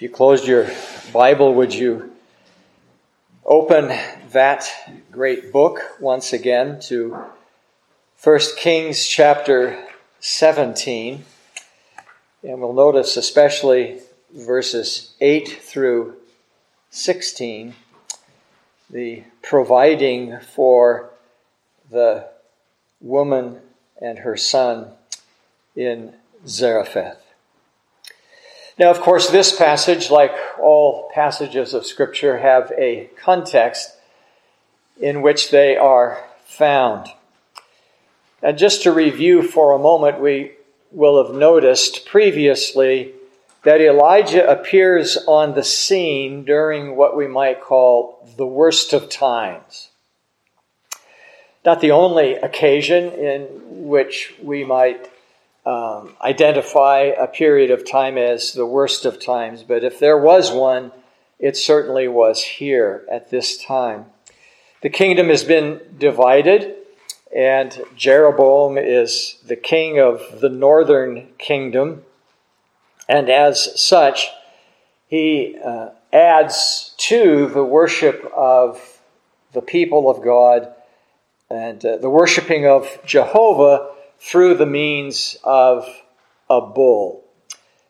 If you closed your Bible, would you open that great book once again to 1 Kings chapter 17? And we'll notice especially verses 8 through 16, the providing for the woman and her son in Zarephath. Now, of course, this passage, like all passages of Scripture, have a context in which they are found. And just to review for a moment, we will have noticed previously that Elijah appears on the scene during what we might call the worst of times. Not the only occasion in which we might um, identify a period of time as the worst of times, but if there was one, it certainly was here at this time. The kingdom has been divided, and Jeroboam is the king of the northern kingdom, and as such, he uh, adds to the worship of the people of God and uh, the worshiping of Jehovah through the means of a bull.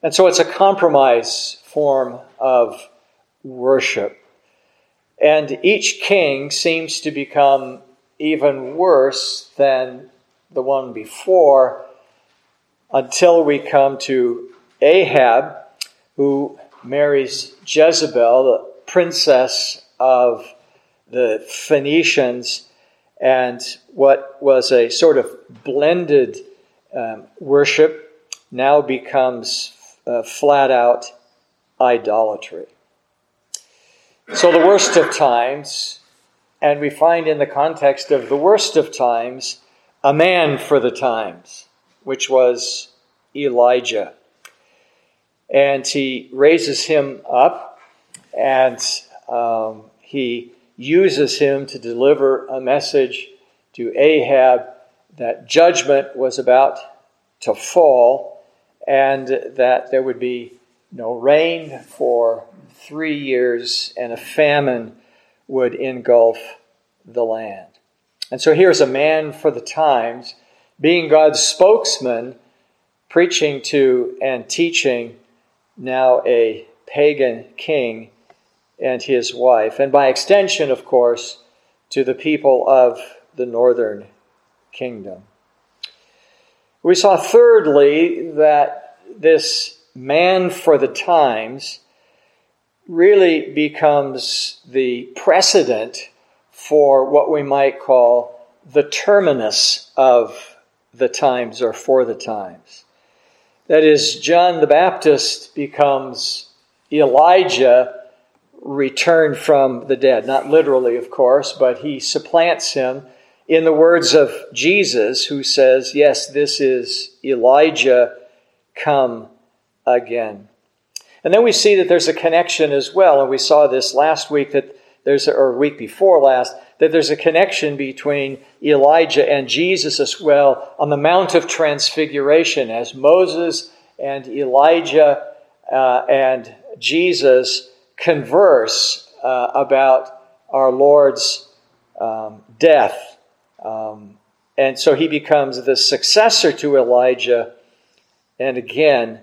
And so it's a compromise form of worship. And each king seems to become even worse than the one before until we come to Ahab, who marries Jezebel, the princess of the Phoenicians and what was a sort of blended um, worship now becomes uh, flat out idolatry. So, the worst of times, and we find in the context of the worst of times, a man for the times, which was Elijah. And he raises him up and um, he uses him to deliver a message to Ahab that judgment was about to fall and that there would be no rain for three years and a famine would engulf the land. And so here's a man for the times being God's spokesman, preaching to and teaching now a pagan king and his wife, and by extension, of course, to the people of the northern kingdom. We saw, thirdly, that this man for the times really becomes the precedent for what we might call the terminus of the times or for the times. That is, John the Baptist becomes Elijah returned from the dead. Not literally, of course, but he supplants him in the words of Jesus, who says, Yes, this is Elijah come again. And then we see that there's a connection as well, and we saw this last week that there's, a, or week before last, that there's a connection between Elijah and Jesus as well on the Mount of Transfiguration as Moses and Elijah uh, and Jesus converse uh, about our Lord's um, death. Um, and so he becomes the successor to Elijah. And again,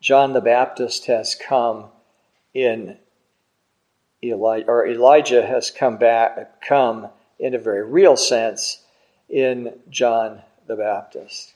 John the Baptist has come in Elijah, or Elijah has come back, come in a very real sense in John the Baptist.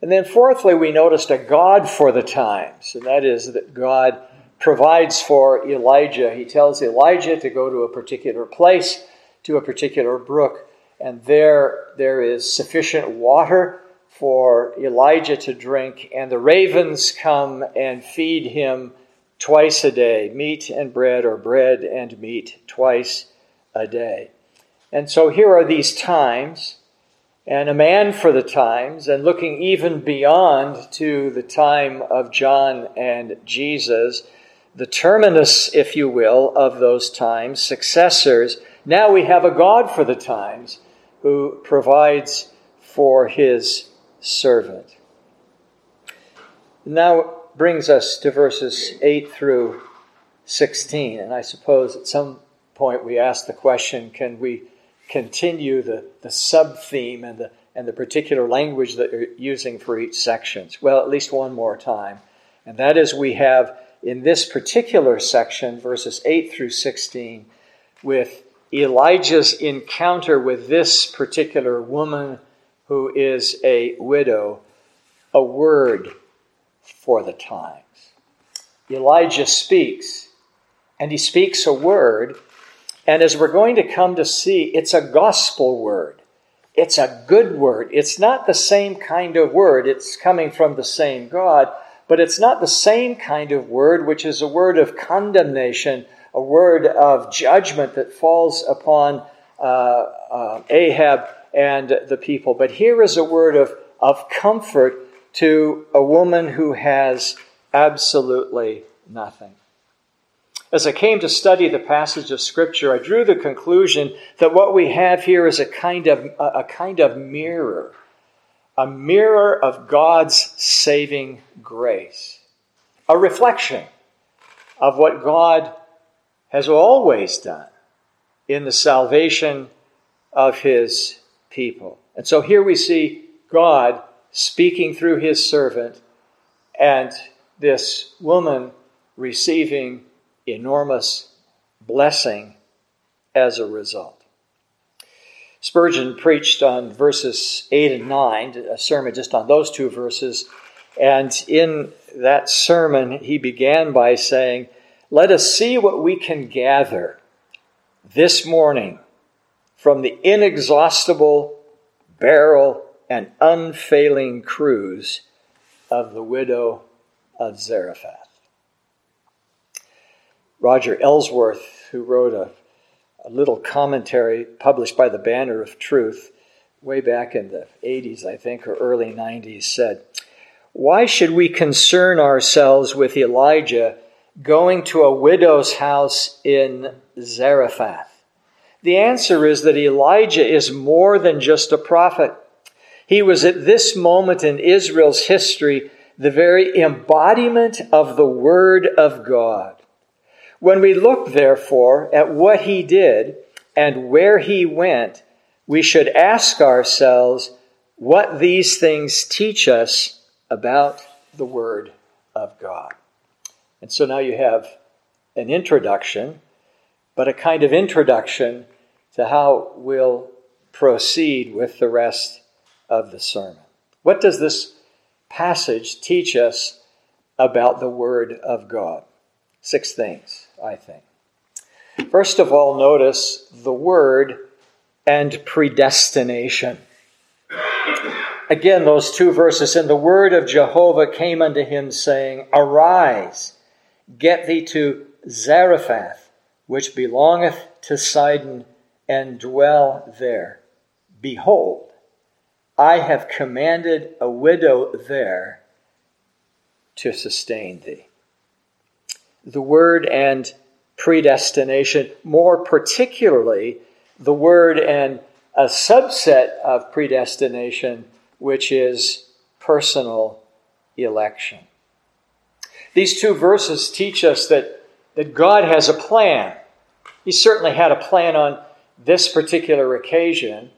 And then, fourthly, we noticed a God for the times, and that is that God provides for Elijah. He tells Elijah to go to a particular place, to a particular brook, and there there is sufficient water for Elijah to drink, and the ravens come and feed him twice a day meat and bread, or bread and meat twice a day. And so here are these times, and a man for the times, and looking even beyond to the time of John and Jesus the terminus, if you will, of those times, successors. Now we have a God for the times who provides for his servant. Now, brings us to verses 8 through 16. And I suppose at some point we ask the question can we continue the, the sub theme and the, and the particular language that you're using for each section? Well, at least one more time. And that is we have in this particular section, verses 8 through 16, with Elijah's encounter with this particular woman who is a widow, a word for the times. Elijah speaks, and he speaks a word, and as we're going to come to see, it's a gospel word. It's a good word. It's not the same kind of word, it's coming from the same God, but it's not the same kind of word, which is a word of condemnation, a word of judgment that falls upon uh, uh, Ahab and the people. But here is a word of, of comfort to a woman who has absolutely nothing. As I came to study the passage of Scripture, I drew the conclusion that what we have here is a kind of, a kind of mirror, a mirror of God's saving grace, a reflection of what God has always done in the salvation of His people. And so here we see God speaking through his servant and this woman receiving enormous blessing as a result. Spurgeon preached on verses 8 and 9, a sermon just on those two verses. And in that sermon, he began by saying, Let us see what we can gather this morning from the inexhaustible barrel and unfailing cruse of the widow of Zarephath. Roger Ellsworth, who wrote a, a little commentary published by the Banner of Truth way back in the 80s, I think, or early 90s, said, Why should we concern ourselves with Elijah going to a widow's house in Zarephath? The answer is that Elijah is more than just a prophet. He was at this moment in Israel's history the very embodiment of the Word of God. When we look, therefore, at what he did and where he went, we should ask ourselves what these things teach us about the Word of God. And so now you have an introduction but a kind of introduction to how we'll proceed with the rest of the sermon. What does this passage teach us about the Word of God? Six things, I think. First of all, notice the Word and predestination. Again, those two verses. And the word of Jehovah came unto him, saying, Arise, get thee to Zarephath which belongeth to Sidon, and dwell there. Behold, I have commanded a widow there to sustain thee. The word and predestination, more particularly the word and a subset of predestination, which is personal election. These two verses teach us that that God has a plan. He certainly had a plan on this particular occasion,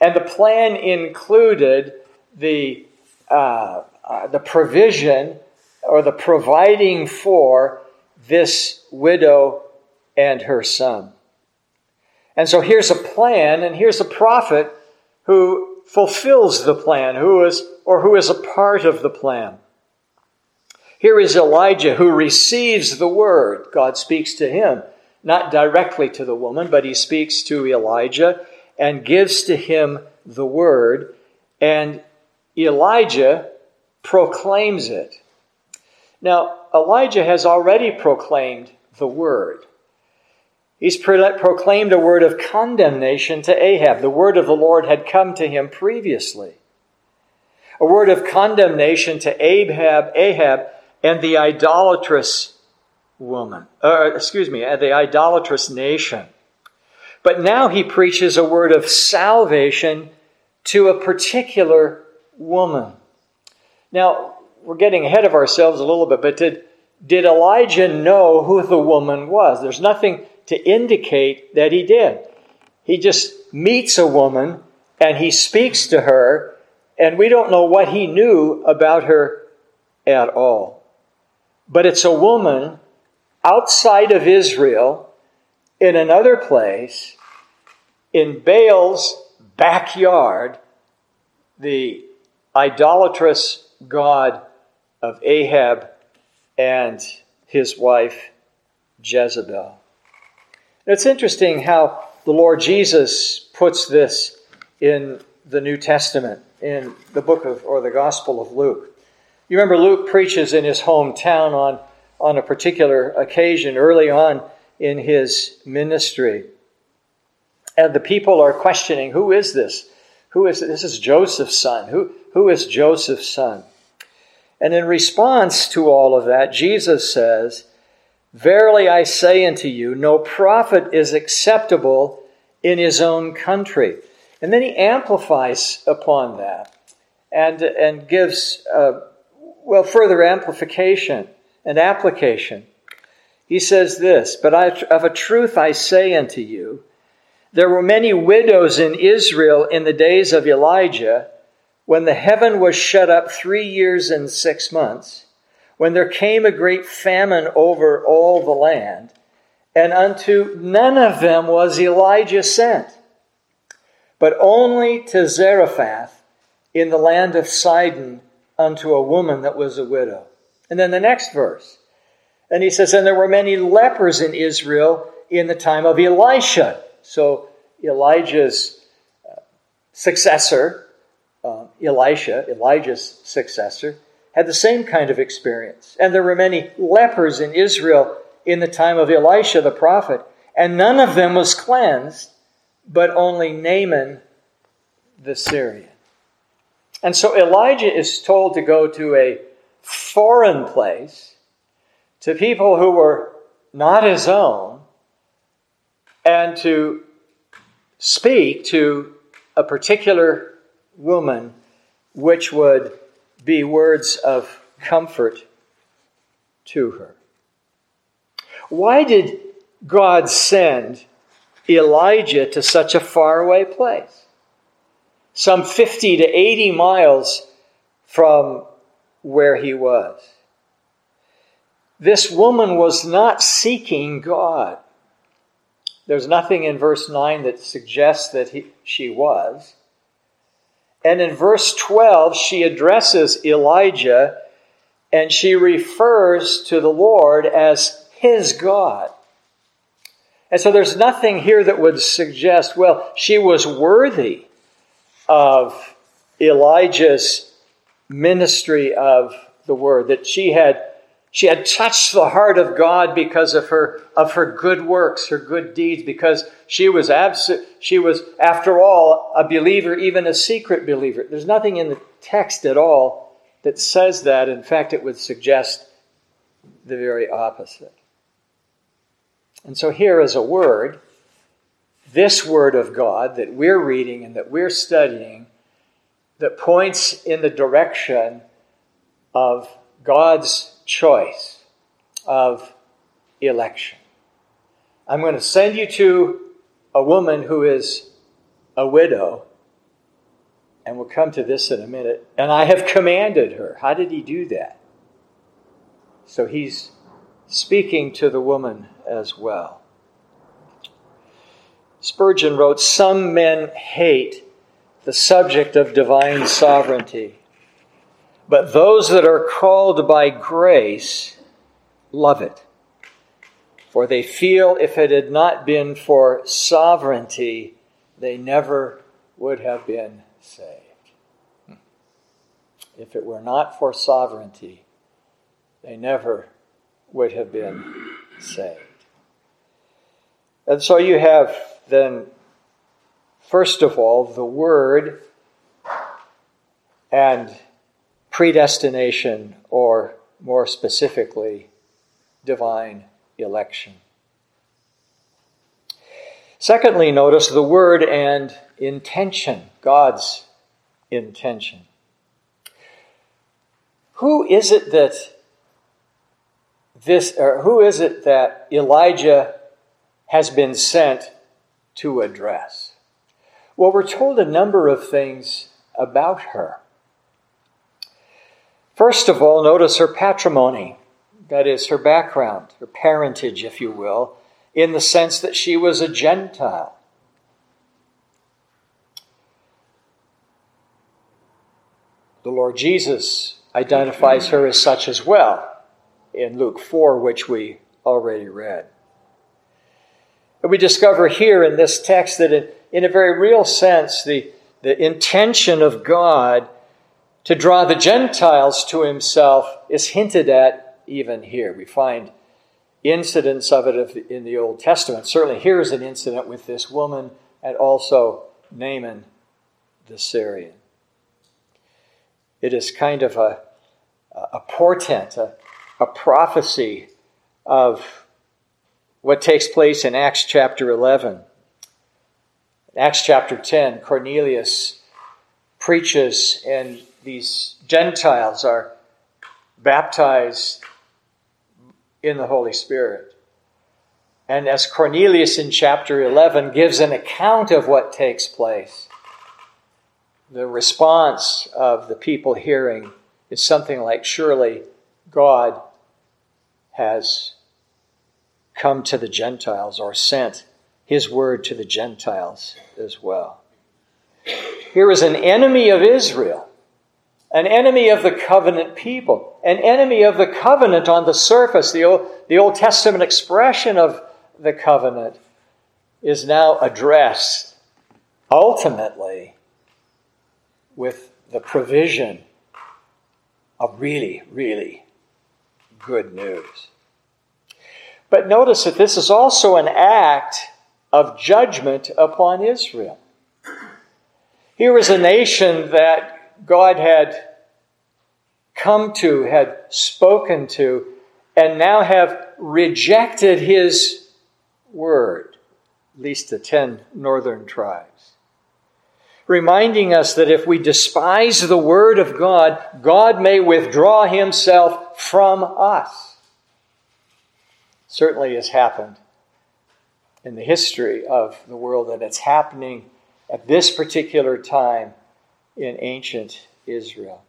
and the plan included the, uh, uh, the provision or the providing for this widow and her son. And so here's a plan, and here's a prophet who fulfills the plan, who is or who is a part of the plan. Here is Elijah who receives the word. God speaks to him, not directly to the woman, but he speaks to Elijah and gives to him the word. And Elijah proclaims it. Now, Elijah has already proclaimed the word. He's proclaimed a word of condemnation to Ahab. The word of the Lord had come to him previously. A word of condemnation to Ahab, Ahab and the idolatrous woman, uh, excuse me, the idolatrous nation. But now he preaches a word of salvation to a particular woman. Now, we're getting ahead of ourselves a little bit, but did, did Elijah know who the woman was? There's nothing to indicate that he did. He just meets a woman and he speaks to her, and we don't know what he knew about her at all. But it's a woman outside of Israel in another place in Baal's backyard, the idolatrous god of Ahab and his wife Jezebel. It's interesting how the Lord Jesus puts this in the New Testament, in the book of, or the Gospel of Luke. You remember Luke preaches in his hometown on, on a particular occasion early on in his ministry. And the people are questioning, who is this? Who is this? This Is Joseph's son. Who, who is Joseph's son? And in response to all of that, Jesus says, Verily I say unto you, no prophet is acceptable in his own country. And then he amplifies upon that and, and gives, uh, well, further amplification and application. He says this, But I, of a truth I say unto you, there were many widows in Israel in the days of Elijah when the heaven was shut up three years and six months, when there came a great famine over all the land, and unto none of them was Elijah sent, but only to Zarephath in the land of Sidon unto a woman that was a widow. And then the next verse. And he says, And there were many lepers in Israel in the time of Elisha. So Elijah's uh, successor uh, Elisha, Elijah's successor, had the same kind of experience. And there were many lepers in Israel in the time of Elisha the prophet, and none of them was cleansed, but only Naaman the Syrian. And so Elijah is told to go to a foreign place to people who were not his own and to speak to a particular woman, which would be words of comfort to her. Why did God send Elijah to such a faraway place? Some 50 to 80 miles from where he was. This woman was not seeking God. There's nothing in verse 9 that suggests that he, she was. And in verse 12, she addresses Elijah and she refers to the Lord as his God. And so there's nothing here that would suggest, well, she was worthy of Elijah's ministry of the word, that she had she had touched the heart of God because of her of her good works, her good deeds, because she was abs- she was after all a believer, even a secret believer. There's nothing in the text at all that says that. In fact, it would suggest the very opposite. And so here is a word, this word of God that we're reading and that we're studying that points in the direction of God's choice of election. I'm going to send you to a woman who is a widow, and we'll come to this in a minute. And I have commanded her. How did he do that? So he's speaking to the woman as well. Spurgeon wrote Some men hate the subject of divine sovereignty but those that are called by grace love it. For they feel if it had not been for sovereignty, they never would have been saved. If it were not for sovereignty, they never would have been saved. And so you have then, first of all, the Word and predestination, or more specifically, divine election. Secondly, notice the word and intention, God's intention. who is it that this, or who is it that Elijah has been sent to address? Well, we're told a number of things about her. First of all, notice her patrimony, that is, her background, her parentage, if you will, in the sense that she was a Gentile. The Lord Jesus identifies her as such as well in Luke 4, which we already read. And we discover here in this text that, in, in a very real sense, the, the intention of God to draw the Gentiles to himself is hinted at even here. We find incidents of it in the Old Testament. Certainly, here's an incident with this woman and also Naaman the Syrian. It is kind of a, a portent, a, a prophecy of what takes place in Acts chapter 11. In Acts chapter 10, Cornelius preaches, and these Gentiles are baptized in the Holy Spirit. And as Cornelius in chapter 11 gives an account of what takes place, the response of the people hearing is something like Surely God has come to the Gentiles or sent his word to the Gentiles as well. Here is an enemy of Israel, an enemy of the covenant people, an enemy of the covenant on the surface. The Old, the Old Testament expression of the covenant is now addressed ultimately with the provision of really, really good news. But notice that this is also an act of judgment upon Israel. Here is a nation that God had come to, had spoken to, and now have rejected his word, at least the ten northern tribes. Reminding us that if we despise the word of God, God may withdraw himself from us certainly has happened in the history of the world, and it's happening at this particular time in ancient Israel.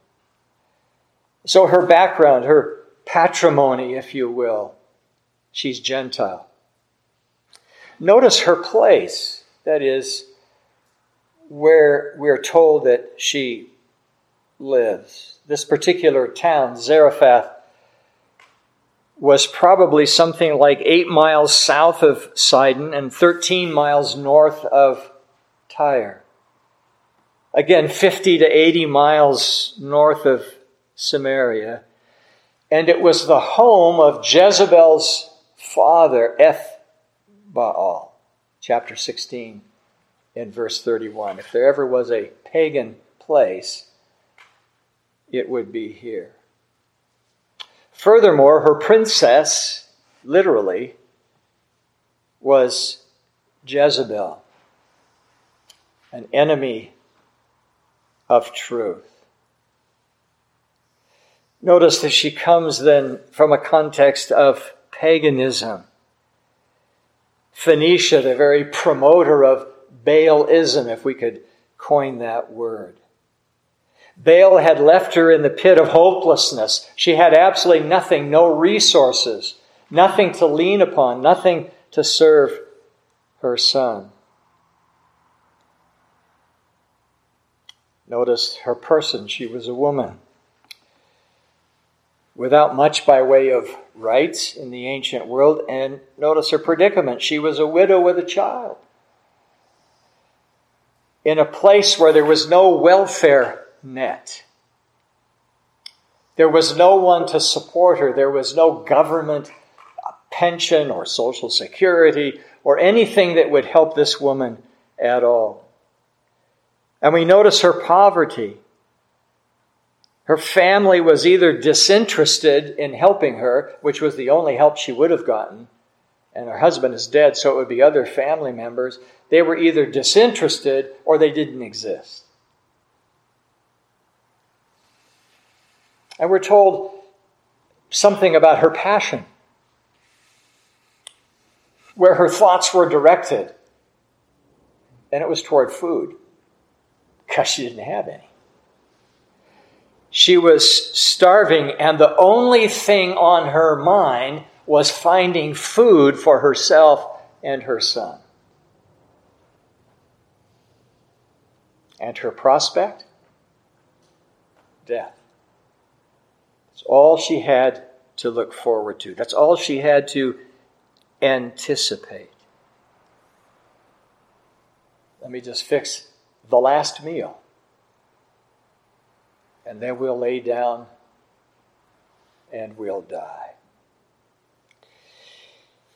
So, her background, her patrimony, if you will, she's Gentile. Notice her place, that is, where we're told that she lives. This particular town, Zarephath, was probably something like eight miles south of Sidon and 13 miles north of Tyre. Again, 50 to 80 miles north of Samaria. And it was the home of Jezebel's father, Ethbaal, chapter 16 and verse 31. If there ever was a pagan place, it would be here. Furthermore, her princess, literally, was Jezebel, an enemy of truth. Notice that she comes then from a context of paganism. Phoenicia, the very promoter of Baalism, if we could coin that word. Baal had left her in the pit of hopelessness. She had absolutely nothing, no resources, nothing to lean upon, nothing to serve her son. Notice her person. She was a woman. Without much by way of rights in the ancient world, and notice her predicament. She was a widow with a child. In a place where there was no welfare net. There was no one to support her. There was no government pension or social security or anything that would help this woman at all. And we notice her poverty. Her family was either disinterested in helping her, which was the only help she would have gotten, and her husband is dead, so it would be other family members. They were either disinterested or they didn't exist. And we're told something about her passion, where her thoughts were directed. And it was toward food, because she didn't have any. She was starving, and the only thing on her mind was finding food for herself and her son. And her prospect? Death. It's all she had to look forward to. That's all she had to anticipate. Let me just fix the last meal. And then we'll lay down and we'll die.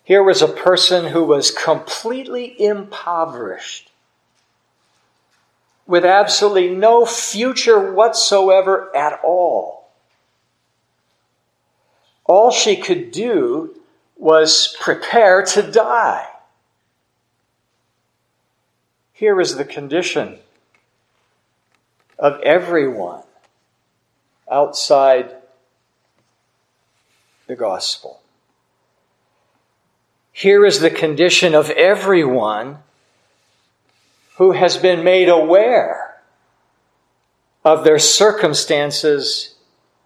Here was a person who was completely impoverished, with absolutely no future whatsoever at all. All she could do was prepare to die. Here is the condition of everyone outside the gospel. Here is the condition of everyone who has been made aware of their circumstances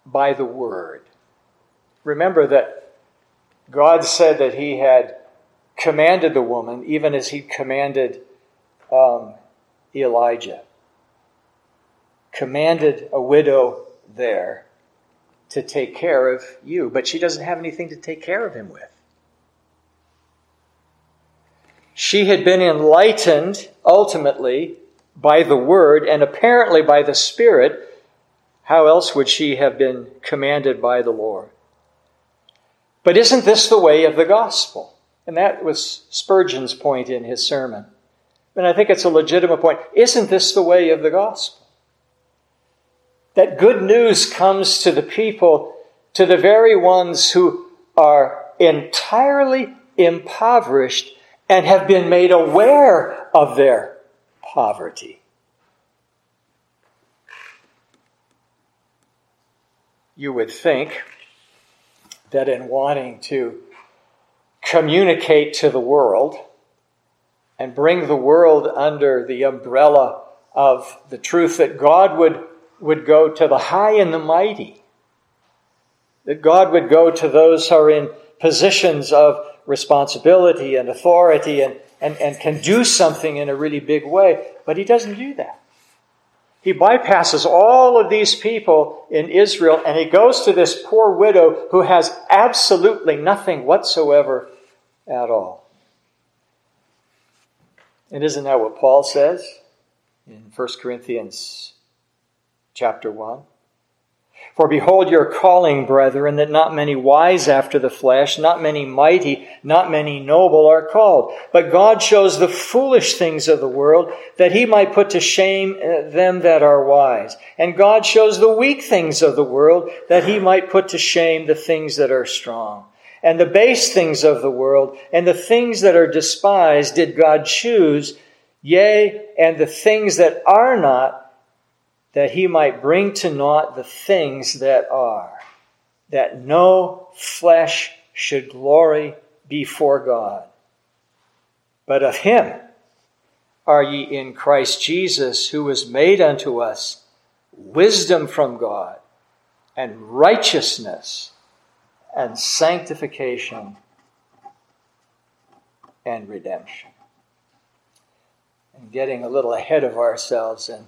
by the Word. Remember that God said that He had commanded the woman, even as He commanded um, Elijah, commanded a widow there to take care of you, but she doesn't have anything to take care of him with. She had been enlightened ultimately by the Word and apparently by the Spirit. How else would she have been commanded by the Lord? But isn't this the way of the gospel? And that was Spurgeon's point in his sermon. And I think it's a legitimate point. Isn't this the way of the gospel? That good news comes to the people, to the very ones who are entirely impoverished and have been made aware of their poverty. You would think that in wanting to communicate to the world and bring the world under the umbrella of the truth that God would, would go to the high and the mighty, that God would go to those who are in positions of responsibility and authority and, and, and can do something in a really big way, but he doesn't do that. He bypasses all of these people in Israel and he goes to this poor widow who has absolutely nothing whatsoever at all. And isn't that what Paul says in 1 Corinthians chapter 1? For behold your calling, brethren, that not many wise after the flesh, not many mighty, not many noble are called. But God shows the foolish things of the world, that he might put to shame uh, them that are wise. And God shows the weak things of the world, that he might put to shame the things that are strong. And the base things of the world, and the things that are despised, did God choose, yea, and the things that are not, that he might bring to naught the things that are, that no flesh should glory before God. But of him are ye in Christ Jesus, who was made unto us wisdom from God, and righteousness, and sanctification, and redemption. And getting a little ahead of ourselves and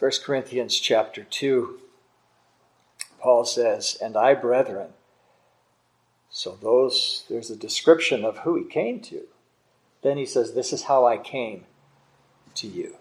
1 Corinthians chapter 2, Paul says, And I, brethren, so those there's a description of who he came to. Then he says, This is how I came to you.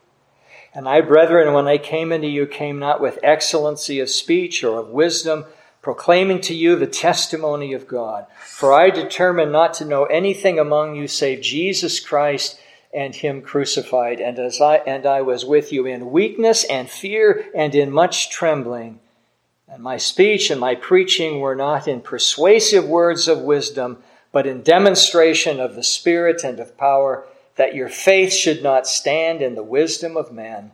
And I, brethren, when I came into you, came not with excellency of speech or of wisdom, proclaiming to you the testimony of God. For I determined not to know anything among you save Jesus Christ and him crucified. And as I and I was with you in weakness and fear and in much trembling. And my speech and my preaching were not in persuasive words of wisdom, but in demonstration of the Spirit and of power, that your faith should not stand in the wisdom of man,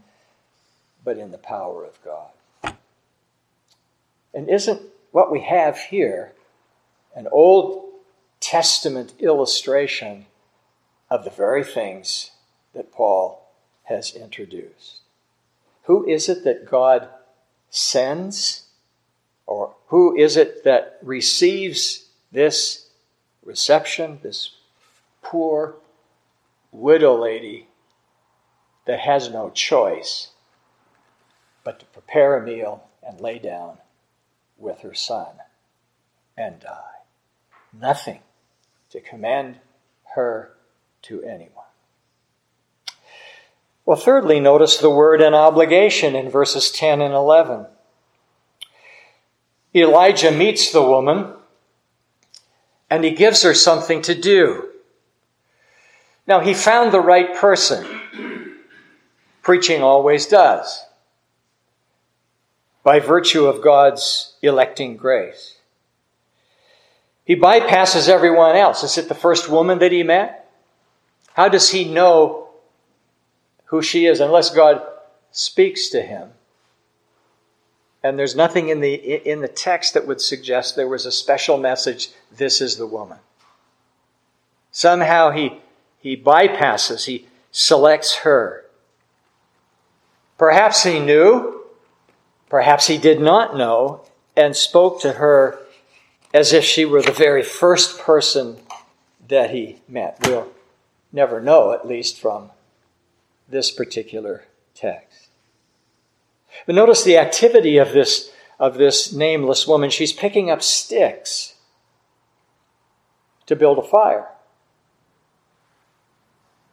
but in the power of God. And isn't what we have here an Old Testament illustration of the very things that Paul has introduced? Who is it that God sends? Or who is it that receives this reception, this poor widow lady that has no choice but to prepare a meal and lay down with her son and die. Nothing to commend her to anyone. Well, thirdly, notice the word and obligation in verses 10 and 11. Elijah meets the woman and he gives her something to do. Now, he found the right person. Preaching always does, by virtue of God's electing grace. He bypasses everyone else. Is it the first woman that he met? How does he know who she is unless God speaks to him? And there's nothing in the, in the text that would suggest there was a special message this is the woman. Somehow he, he bypasses, he selects her. Perhaps he knew, perhaps he did not know, and spoke to her as if she were the very first person that he met. We'll never know, at least from this particular text. But notice the activity of this, of this nameless woman. She's picking up sticks to build a fire,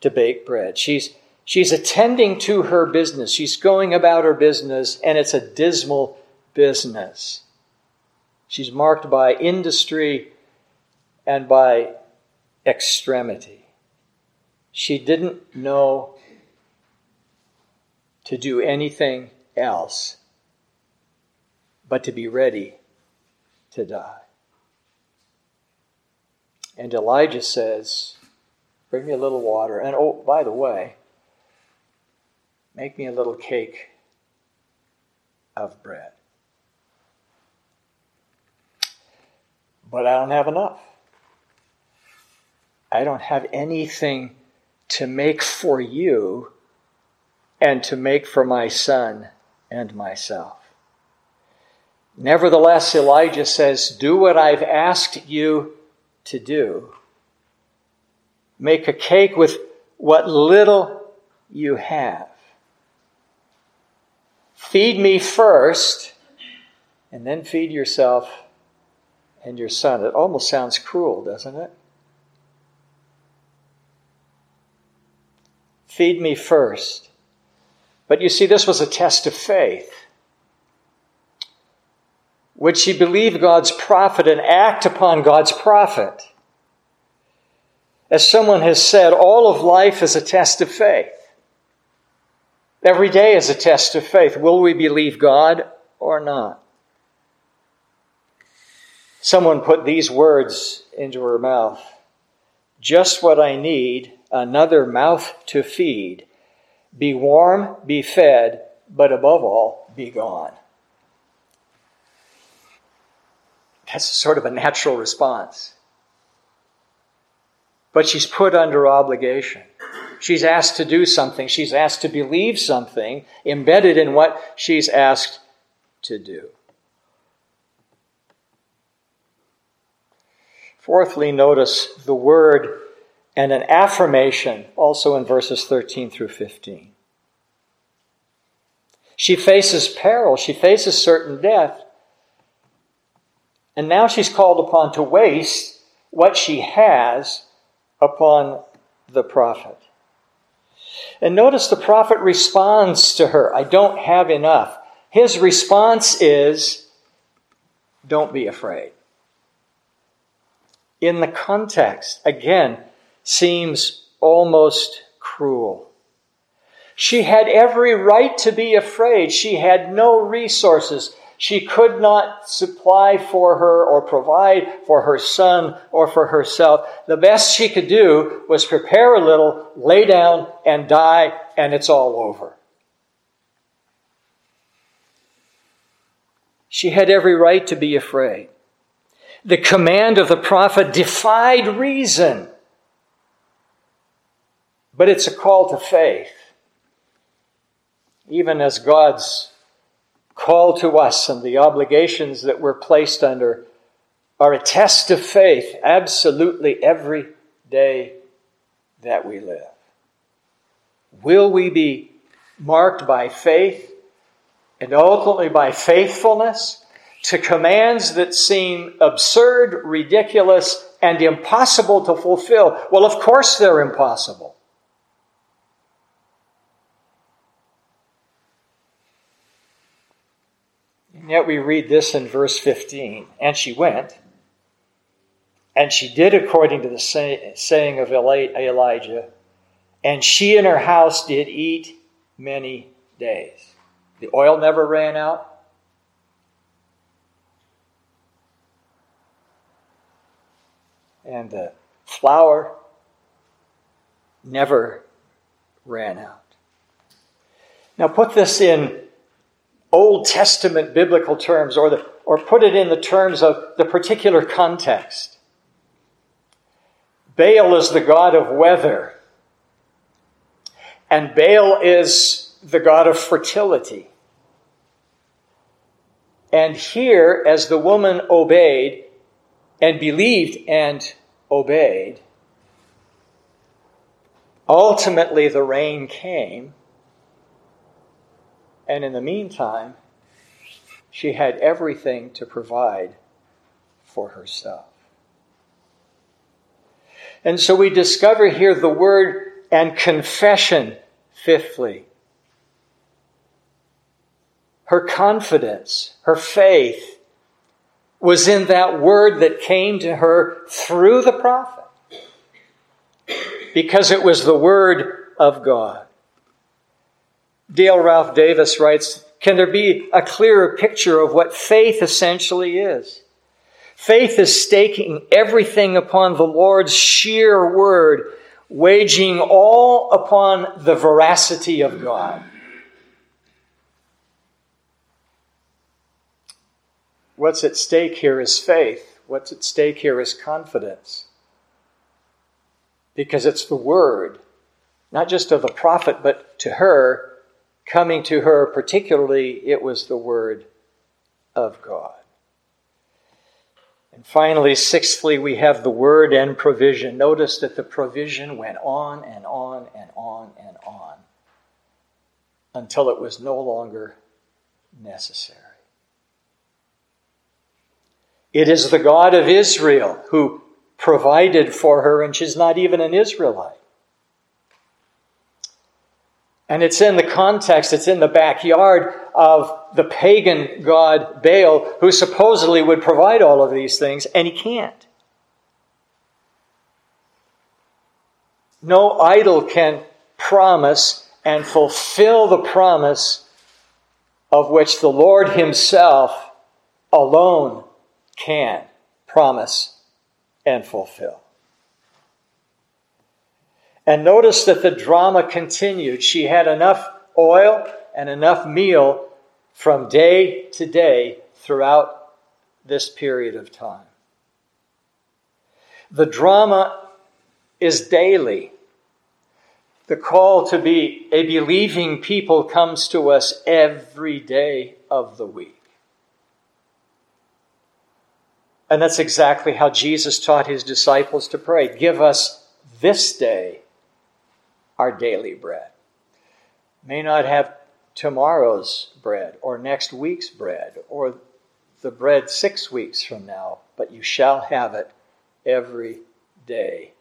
to bake bread. She's, she's attending to her business. She's going about her business, and it's a dismal business. She's marked by industry and by extremity. She didn't know to do anything else but to be ready to die. And Elijah says, Bring me a little water. And oh, by the way, make me a little cake of bread. But I don't have enough. I don't have anything to make for you and to make for my son and myself. Nevertheless, Elijah says, Do what I've asked you to do. Make a cake with what little you have. Feed me first, and then feed yourself and your son. It almost sounds cruel, doesn't it? Feed me first. But you see, this was a test of faith. Would she believe God's prophet and act upon God's prophet? As someone has said, all of life is a test of faith. Every day is a test of faith. Will we believe God or not? Someone put these words into her mouth Just what I need, another mouth to feed be warm, be fed, but above all, be gone. That's sort of a natural response. But she's put under obligation. She's asked to do something. She's asked to believe something embedded in what she's asked to do. Fourthly, notice the word and an affirmation also in verses 13 through 15. She faces peril, she faces certain death, and now she's called upon to waste what she has upon the prophet. And notice the prophet responds to her I don't have enough. His response is, Don't be afraid. In the context, again, seems almost cruel. She had every right to be afraid. She had no resources. She could not supply for her or provide for her son or for herself. The best she could do was prepare a little, lay down, and die, and it's all over. She had every right to be afraid. The command of the prophet defied reason. But it's a call to faith. Even as God's call to us and the obligations that we're placed under are a test of faith absolutely every day that we live. Will we be marked by faith and ultimately by faithfulness to commands that seem absurd, ridiculous, and impossible to fulfill? Well, of course they're impossible. And yet we read this in verse 15. And she went, and she did according to the say, saying of Elijah, and she and her house did eat many days. The oil never ran out. And the flour never ran out. Now put this in Old Testament biblical terms or, the, or put it in the terms of the particular context. Baal is the god of weather, and Baal is the god of fertility. And here, as the woman obeyed and believed and obeyed, ultimately the rain came and in the meantime, she had everything to provide for herself. And so we discover here the word and confession, fifthly. Her confidence, her faith was in that word that came to her through the prophet. Because it was the word of God. Dale Ralph Davis writes Can there be a clearer picture of what faith essentially is? Faith is staking everything upon the Lord's sheer word, waging all upon the veracity of God. What's at stake here is faith. What's at stake here is confidence. Because it's the word, not just of the prophet, but to her coming to her, particularly, it was the Word of God. And finally, sixthly, we have the Word and provision. Notice that the provision went on and on and on and on until it was no longer necessary. It is the God of Israel who provided for her, and she's not even an Israelite. And it's in the context, it's in the backyard of the pagan god Baal, who supposedly would provide all of these things, and he can't. No idol can promise and fulfill the promise of which the Lord Himself alone can promise and fulfill. And notice that the drama continued. She had enough oil and enough meal from day to day throughout this period of time. The drama is daily. The call to be a believing people comes to us every day of the week. And that's exactly how Jesus taught his disciples to pray. Give us this day our daily bread. May not have tomorrow's bread or next week's bread or the bread six weeks from now, but you shall have it every day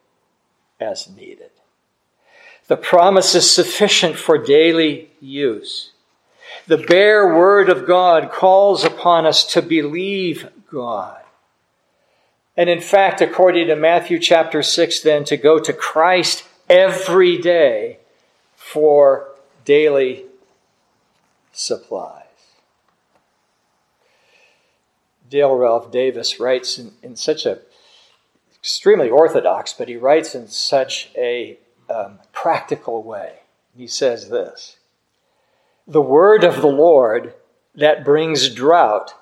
as needed. The promise is sufficient for daily use. The bare word of God calls upon us to believe God. And in fact, according to Matthew chapter 6, then, to go to Christ every day for daily supplies. Dale Ralph Davis writes in, in such a extremely orthodox, but he writes in such a um, practical way. He says this The word of the Lord that brings drought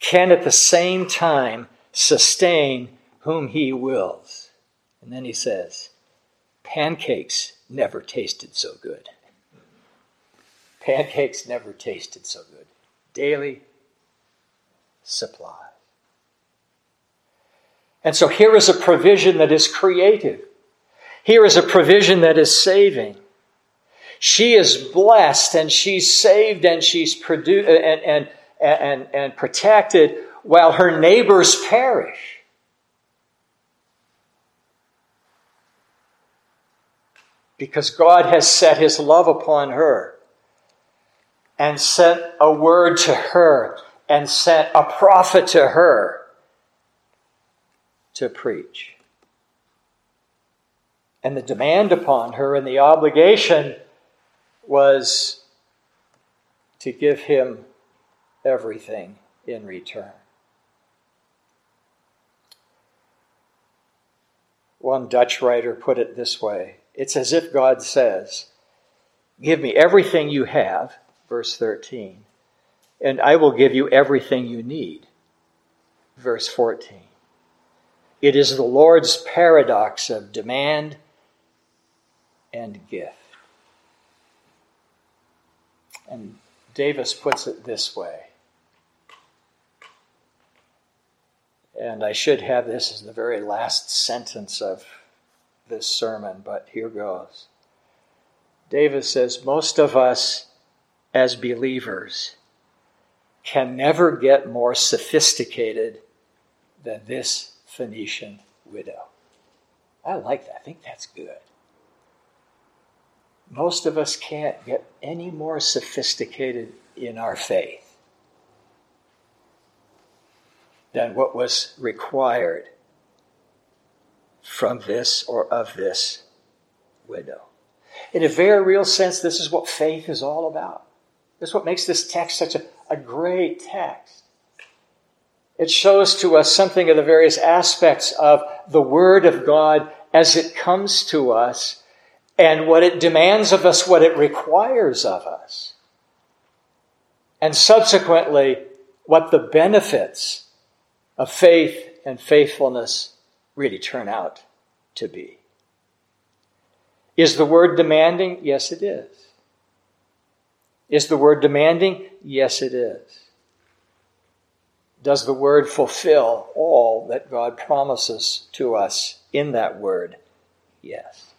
can at the same time sustain whom he wills. And then he says, Pancakes never tasted so good. Pancakes never tasted so good. Daily supply. And so here is a provision that is creative. Here is a provision that is saving. She is blessed and she's saved and she's produ- and, and, and, and protected while her neighbors perish. Because God has set his love upon her and sent a word to her and sent a prophet to her to preach. And the demand upon her and the obligation was to give him everything in return. One Dutch writer put it this way It's as if God says, Give me everything you have, verse 13, and I will give you everything you need, verse 14. It is the Lord's paradox of demand and gift. And Davis puts it this way. And I should have this as the very last sentence of this sermon, but here goes. Davis says, Most of us as believers can never get more sophisticated than this Phoenician widow. I like that. I think that's good. Most of us can't get any more sophisticated in our faith than what was required from this or of this widow. In a very real sense, this is what faith is all about. This is what makes this text such a, a great text. It shows to us something of the various aspects of the Word of God as it comes to us and what it demands of us, what it requires of us. And subsequently, what the benefits of faith and faithfulness really turn out to be. Is the word demanding? Yes, it is. Is the word demanding? Yes, it is. Does the word fulfill all that God promises to us in that word? Yes.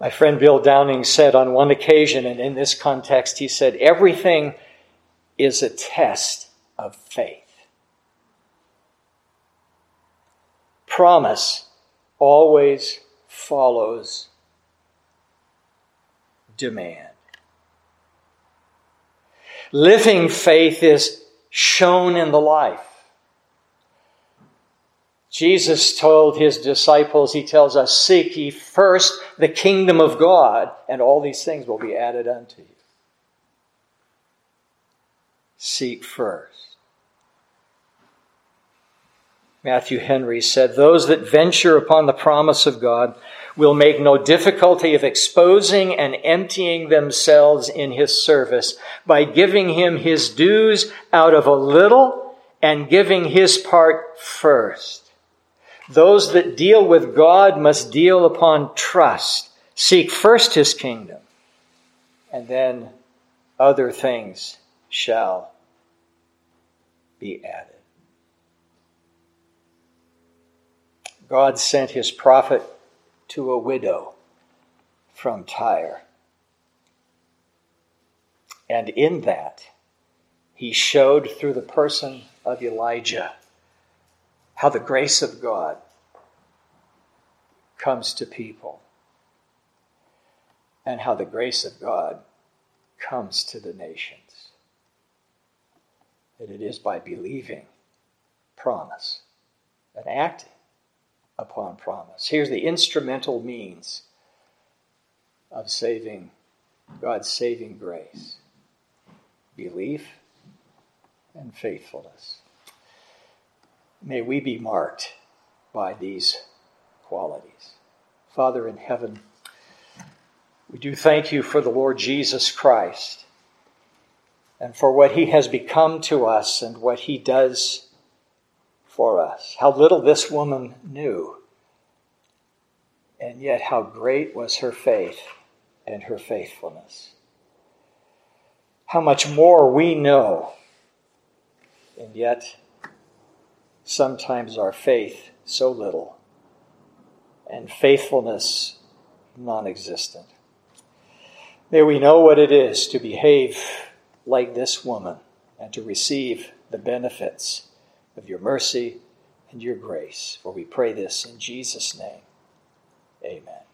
My friend Bill Downing said on one occasion, and in this context, he said, everything is a test of faith. Promise always follows demand. Living faith is shown in the life. Jesus told his disciples, he tells us, Seek ye first the kingdom of God, and all these things will be added unto you. Seek first. Matthew Henry said, Those that venture upon the promise of God will make no difficulty of exposing and emptying themselves in his service by giving him his dues out of a little and giving his part first. Those that deal with God must deal upon trust. Seek first his kingdom, and then other things shall be added. God sent his prophet to a widow from Tyre. And in that, he showed through the person of Elijah how the grace of God comes to people and how the grace of God comes to the nations. That it is by believing promise and acting upon promise. Here's the instrumental means of saving God's saving grace belief and faithfulness. May we be marked by these qualities. Father in heaven, we do thank you for the Lord Jesus Christ, and for what he has become to us and what he does for us. How little this woman knew, and yet how great was her faith and her faithfulness. How much more we know, and yet sometimes our faith so little, and faithfulness non existent. May we know what it is to behave like this woman and to receive the benefits of your mercy and your grace. For we pray this in Jesus' name. Amen.